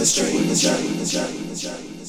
the stream, the stream, the stream, the.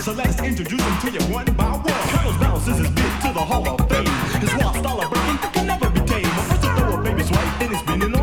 So let's introduce him to you one by one. Colonel's bounces his bid to the Hall of Fame. His wild style of breaking can never be tamed. A first to throw a baby swipe, then he's been in